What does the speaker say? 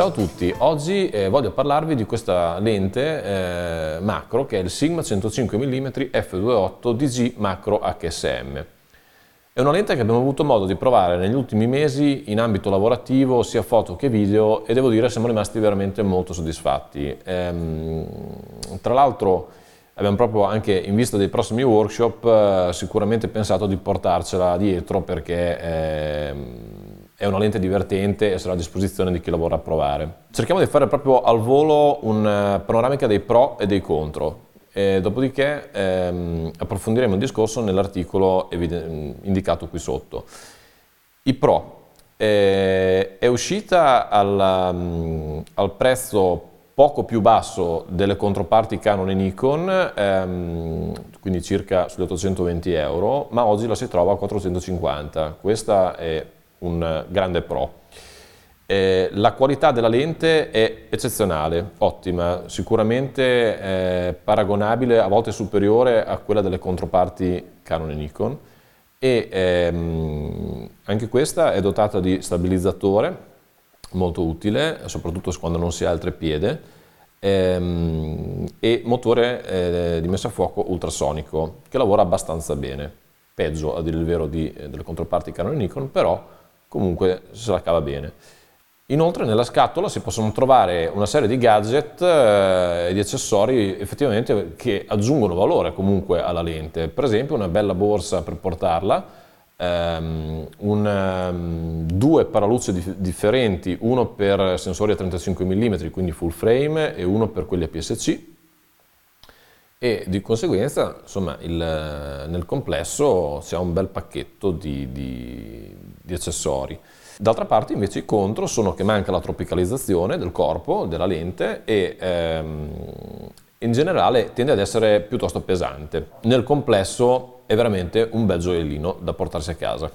Ciao a tutti, oggi eh, voglio parlarvi di questa lente eh, macro che è il Sigma 105 mm f2.8 DG Macro HSM. È una lente che abbiamo avuto modo di provare negli ultimi mesi in ambito lavorativo, sia foto che video, e devo dire siamo rimasti veramente molto soddisfatti. Ehm, tra l'altro abbiamo proprio anche in vista dei prossimi workshop eh, sicuramente pensato di portarcela dietro perché ehm, è una lente divertente e sarà a disposizione di chi la vorrà provare. Cerchiamo di fare proprio al volo una eh, panoramica dei pro e dei contro. E dopodiché ehm, approfondiremo il discorso nell'articolo indicato qui sotto. I pro. Eh, è uscita al, um, al, prezzo poco più basso delle controparti Canon e Nikon, ehm, quindi circa sugli 820 euro, ma oggi la si trova a 450. Questa è un grande pro. Eh, la qualità della lente è eccezionale, ottima, sicuramente eh, paragonabile, a volte superiore a quella delle controparti Canon e Nikon e ehm, anche questa è dotata di stabilizzatore molto utile, soprattutto quando non si ha il treppiede ehm, e motore eh, di messa a fuoco ultrasonico che lavora abbastanza bene, peggio a dire il vero di, eh, delle controparti Canon e Nikon, però comunque se la cava bene. Inoltre nella scatola si possono trovare una serie di gadget eh, e di accessori effettivamente che aggiungono valore comunque alla lente, per esempio una bella borsa per portarla, um, un, um, due paraluce dif differenti, uno per sensori a 35 mm, quindi full frame, e uno per quelli a PSC, e di conseguenza insomma, il, nel complesso ha un bel pacchetto di, di, di accessori. D'altra parte invece i contro sono che manca la tropicalizzazione del corpo, della lente e ehm, in generale tende ad essere piuttosto pesante. Nel complesso è veramente un bel gioiellino da portarsi a casa.